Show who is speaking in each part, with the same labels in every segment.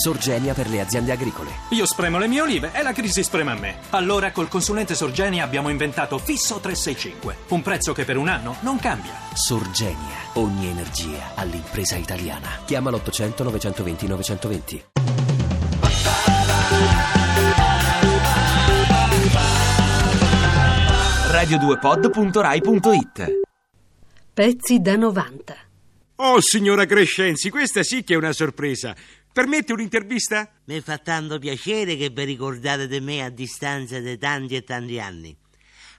Speaker 1: Sorgenia per le aziende agricole.
Speaker 2: Io spremo le mie olive e la crisi sprema me. Allora col consulente Sorgenia abbiamo inventato Fisso 365, un prezzo che per un anno non cambia.
Speaker 1: Sorgenia, ogni energia all'impresa italiana. Chiama l'800 920 920.
Speaker 3: radio2pod.rai.it
Speaker 4: Pezzi da 90.
Speaker 5: Oh, signora Crescenzi, questa sì che è una sorpresa. Permette un'intervista?
Speaker 6: Mi fa tanto piacere che vi ricordate di me a distanza di tanti e tanti anni.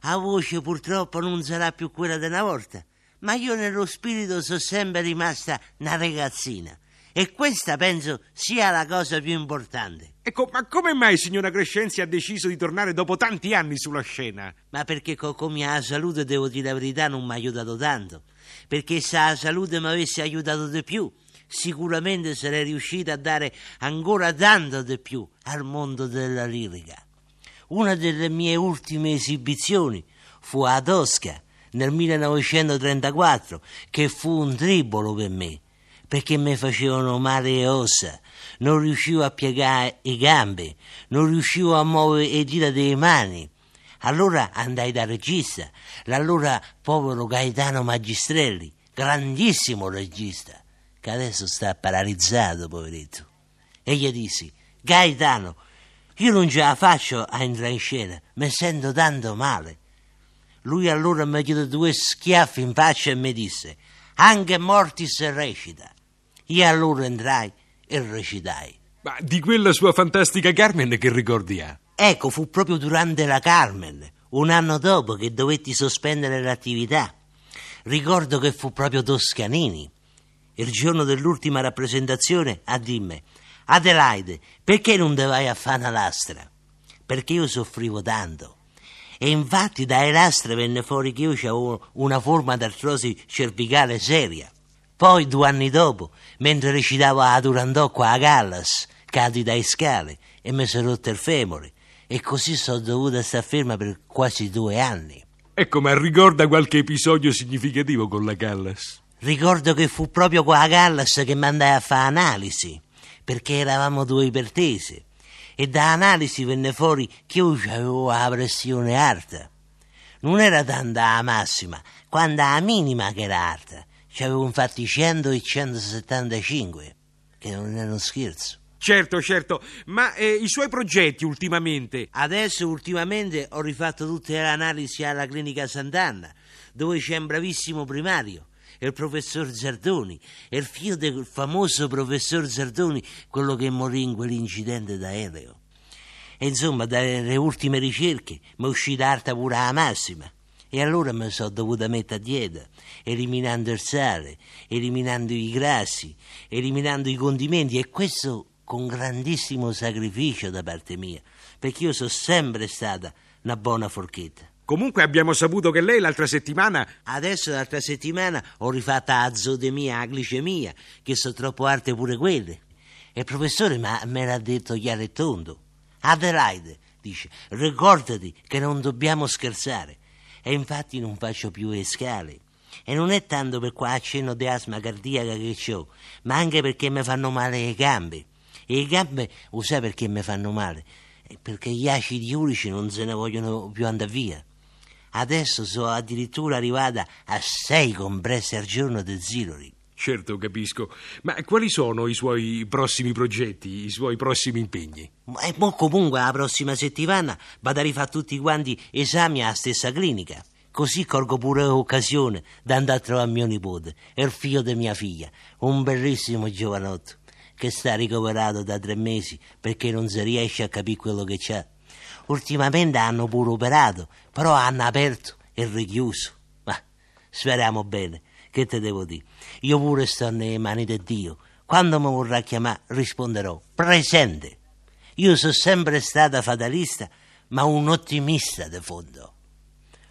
Speaker 6: La voce purtroppo non sarà più quella di una volta, ma io nello spirito sono sempre rimasta una ragazzina. E questa penso sia la cosa più importante.
Speaker 5: Ecco, ma come mai signora Crescenzi ha deciso di tornare dopo tanti anni sulla scena?
Speaker 6: Ma perché co- come la salute, devo dire la verità, non mi ha aiutato tanto. Perché se la salute mi avesse aiutato di più, sicuramente sarei riuscita a dare ancora tanto di più al mondo della lirica. Una delle mie ultime esibizioni fu a Tosca nel 1934, che fu un tribolo per me, perché mi facevano male le ossa, non riuscivo a piegare le gambe, non riuscivo a muovere le dita delle mani. Allora andai dal regista, l'allora povero Gaetano Magistrelli, grandissimo regista, che adesso sta paralizzato, poveretto. E gli dissi, Gaetano, io non ce la faccio a entrare in scena, mi sento tanto male. Lui allora mi diede due schiaffi in faccia e mi disse, anche Mortis recita. Io allora entrai e recitai.
Speaker 5: Ma di quella sua fantastica Carmen che ricordi ha?
Speaker 6: Ecco, fu proprio durante la Carmen, un anno dopo che dovetti sospendere l'attività. Ricordo che fu proprio Toscanini. Il giorno dell'ultima rappresentazione a dirmi, Adelaide, perché non te vai a fare una lastra? Perché io soffrivo tanto. E infatti dalle lastre venne fuori che io avevo una forma d'artrosi cervicale seria. Poi, due anni dopo, mentre recitavo a Durandò qua a Gallas, cadi dai scale e mi sono rotto il femore. E così sono dovuta stare ferma per quasi due anni.
Speaker 5: Ecco, ma ricorda qualche episodio significativo con la Callas?
Speaker 6: Ricordo che fu proprio qua a Gallas che mandai a fare analisi, perché eravamo due ipertese. E da analisi venne fuori che io avevo la pressione alta. Non era tanta la massima, quando la minima che era alta. C'avevo infatti 100 e 175, che non è uno scherzo.
Speaker 5: Certo, certo, ma eh, i suoi progetti ultimamente?
Speaker 6: Adesso ultimamente ho rifatto tutte le analisi alla clinica Sant'Anna, dove c'è un bravissimo primario, il professor Zardoni, il figlio del famoso professor Zardoni, quello che morì in quell'incidente d'aereo. E insomma, dalle ultime ricerche mi è uscita alta pure la massima. E allora mi sono dovuta mettere a dieta, eliminando il sale, eliminando i grassi, eliminando i condimenti e questo con grandissimo sacrificio da parte mia, perché io sono sempre stata una buona forchetta.
Speaker 5: Comunque abbiamo saputo che lei l'altra settimana...
Speaker 6: Adesso l'altra settimana ho rifatto la zoodemia, la glicemia, che sono troppo alte pure quelle. E il professore me l'ha detto chiaro e tondo. Adelaide, dice, ricordati che non dobbiamo scherzare. E infatti non faccio più le scale. E non è tanto per qua accenno di asma cardiaca che ho, ma anche perché mi fanno male le gambe. E le gambe, lo sai perché mi fanno male? Perché gli acidi urici non se ne vogliono più andare via. Adesso sono addirittura arrivata a sei compresse al giorno di Zilori.
Speaker 5: Certo, capisco. Ma quali sono i suoi prossimi progetti, i suoi prossimi impegni?
Speaker 6: E mo comunque la prossima settimana vado a rifare tutti quanti esami alla stessa clinica. Così colgo pure l'occasione di andare a trovare mio nipote, il figlio di mia figlia, un bellissimo giovanotto che sta ricoverato da tre mesi perché non si riesce a capire quello che c'ha. Ultimamente hanno pure operato, però hanno aperto e richiuso. Ma speriamo bene, che te devo dire? Io pure sto nelle mani di Dio. Quando mi vorrà chiamare risponderò presente. Io sono sempre stata fatalista, ma un ottimista di fondo.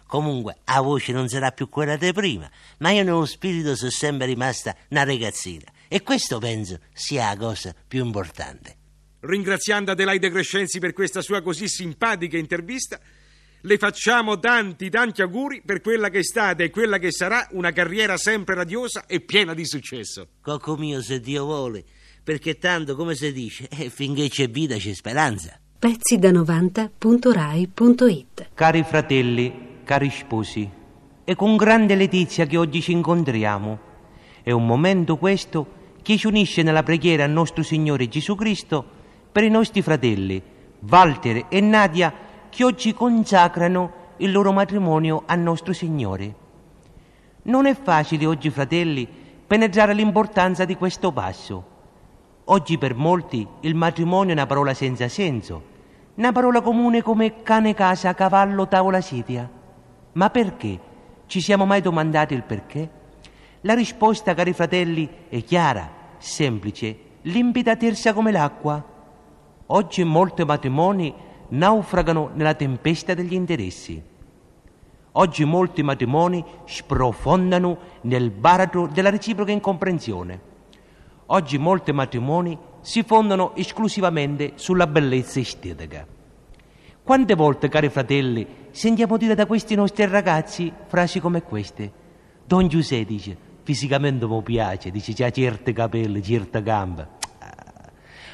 Speaker 6: Comunque, la voce non sarà più quella di prima, ma io nello spirito sono sempre rimasta una ragazzina. E questo penso sia la cosa più importante.
Speaker 5: Ringraziando Adelaide Crescenzi per questa sua così simpatica intervista, le facciamo tanti, tanti auguri per quella che è stata e quella che sarà una carriera sempre radiosa e piena di successo.
Speaker 6: Cocco mio, se Dio vuole, perché tanto, come si dice, eh, finché c'è vita c'è speranza.
Speaker 4: Pezzi da 90.rai.it
Speaker 3: Cari fratelli, cari sposi, è con grande letizia che oggi ci incontriamo. È un momento questo che ci unisce nella preghiera al nostro Signore Gesù Cristo per i nostri fratelli, Walter e Nadia, che oggi consacrano il loro matrimonio al nostro Signore. Non è facile oggi, fratelli, penetrare l'importanza di questo passo. Oggi per molti il matrimonio è una parola senza senso, una parola comune come cane casa, cavallo, tavola sedia. Ma perché? Ci siamo mai domandati il perché? La risposta, cari fratelli, è chiara, semplice, limpida, tersa come l'acqua. Oggi molti matrimoni naufragano nella tempesta degli interessi. Oggi molti matrimoni sprofondano nel baratro della reciproca incomprensione. Oggi molti matrimoni si fondano esclusivamente sulla bellezza estetica. Quante volte, cari fratelli, sentiamo dire da questi nostri ragazzi frasi come queste? Don Giuseppe dice, fisicamente mi piace, dice, c'ha certi capelli, certe gambe.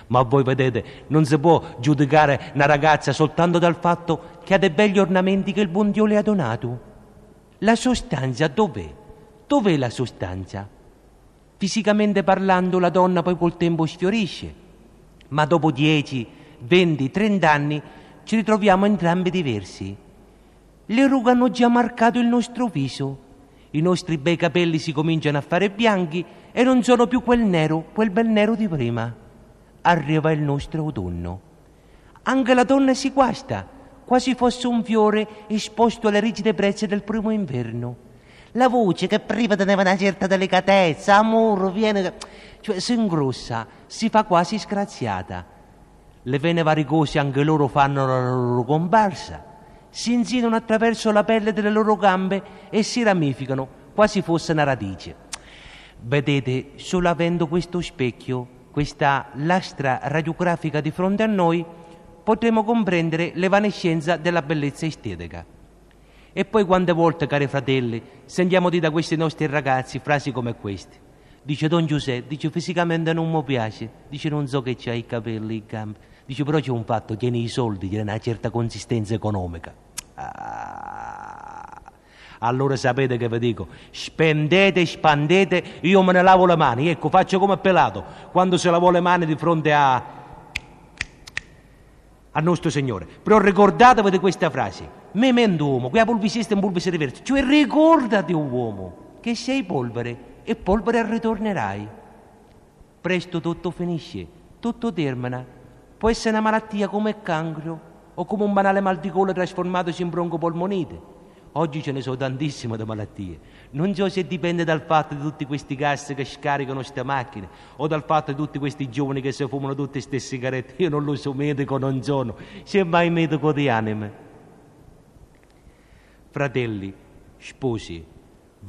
Speaker 3: Ma voi vedete, non si può giudicare una ragazza soltanto dal fatto che ha dei begli ornamenti che il buon Dio le ha donato. La sostanza dov'è? Dov'è la sostanza? Fisicamente parlando la donna poi col tempo sfiorisce, ma dopo 10, 20, 30 anni ci ritroviamo entrambi diversi. Le rughe hanno già marcato il nostro viso, i nostri bei capelli si cominciano a fare bianchi e non sono più quel nero, quel bel nero di prima arriva il nostro autunno. Anche la donna si guasta, quasi fosse un fiore esposto alle rigide brezze del primo inverno. La voce che prima teneva una certa delicatezza, amore, viene, cioè si ingrossa, si fa quasi scraziata. Le vene varicose anche loro fanno la loro comparsa, si insinuano attraverso la pelle delle loro gambe e si ramificano, quasi fosse una radice. Vedete, solo avendo questo specchio questa lastra radiografica di fronte a noi, potremo comprendere l'evanescenza della bellezza estetica. E poi quante volte, cari fratelli, sentiamo dire da questi nostri ragazzi frasi come queste. Dice Don Giuseppe, dice fisicamente non mi piace, dice non so che c'ha i capelli, i gambe, dice però c'è un fatto, tiene i soldi, tiene una certa consistenza economica. Ah. Allora sapete che vi dico, spendete, spandete, io me ne lavo le mani, ecco, faccio come pelato, quando si lavo le mani di fronte a... al nostro Signore. Però ricordatevi di questa frase, memento uomo, qui a pulvisista in pulvise riverso, cioè ricordati uomo, che sei polvere e polvere ritornerai. Presto tutto finisce, tutto termina, può essere una malattia come il cancro o come un banale mal di gola trasformatosi in broncopolmonite Oggi ce ne sono tantissime di malattie. Non so se dipende dal fatto di tutti questi gas che scaricano queste macchine o dal fatto di tutti questi giovani che si fumano tutte queste sigarette. Io non lo so, medico non sono. Se mai medico di anime. Fratelli, sposi,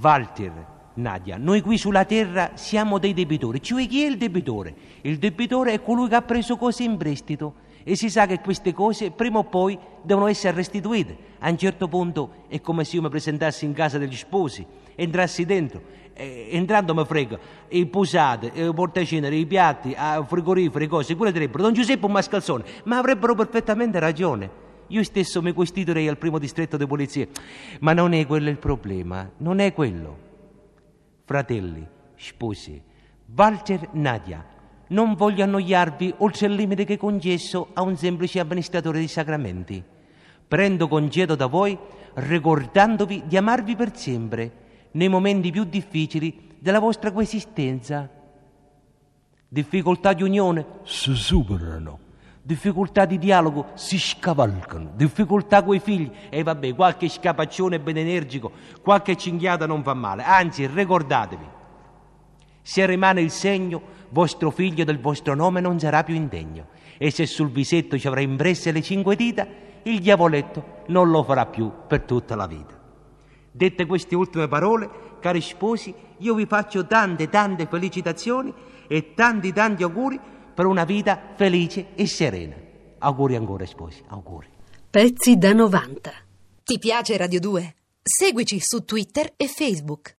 Speaker 3: Walter, Nadia, noi qui sulla terra siamo dei debitori. Cioè chi è il debitore? Il debitore è colui che ha preso cose in prestito e si sa che queste cose prima o poi devono essere restituite. A un certo punto è come se io mi presentassi in casa degli sposi, entrassi dentro, eh, entrando mi frega, i posate, i portacenere, i piatti, i frigoriferi, cose, quelle direbbero Don Giuseppe un mascalzone, ma avrebbero perfettamente ragione. Io stesso mi costituirei al primo distretto di polizia, ma non è quello il problema, non è quello. Fratelli, sposi, Walter Nadia, non voglio annoiarvi oltre il limite che concesso a un semplice amministratore di sacramenti. Prendo congedo da voi ricordandovi di amarvi per sempre nei momenti più difficili della vostra coesistenza. Difficoltà di unione si superano, difficoltà di dialogo si scavalcano, difficoltà coi figli e vabbè, qualche scapaccione ben energico, qualche cinghiata non fa male. Anzi, ricordatevi, se rimane il segno, vostro figlio del vostro nome non sarà più indegno. E se sul visetto ci avrà impresse le cinque dita, il diavoletto non lo farà più per tutta la vita. Dette queste ultime parole, cari sposi, io vi faccio tante, tante felicitazioni e tanti, tanti auguri per una vita felice e serena. Auguri ancora, sposi, auguri.
Speaker 4: Pezzi da 90.
Speaker 7: Ti piace Radio 2? Seguici su Twitter e Facebook.